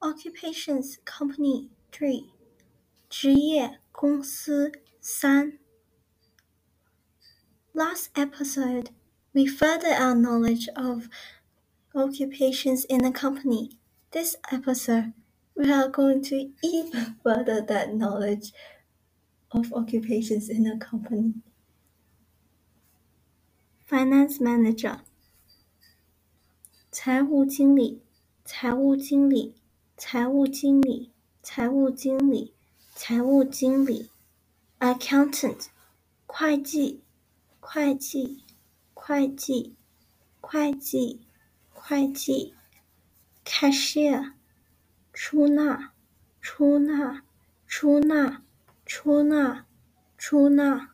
occupations company three 职业公司三 Last episode, we furthered our knowledge of occupations in a company. This episode, we are going to even further that knowledge of occupations in a company. Finance manager 财务经理，财务经理， 财务经理，财务经理，财务经理。；accountant，会计，会计，会计，会计，会计。；cashier，出纳，出纳，出纳，出纳，出纳。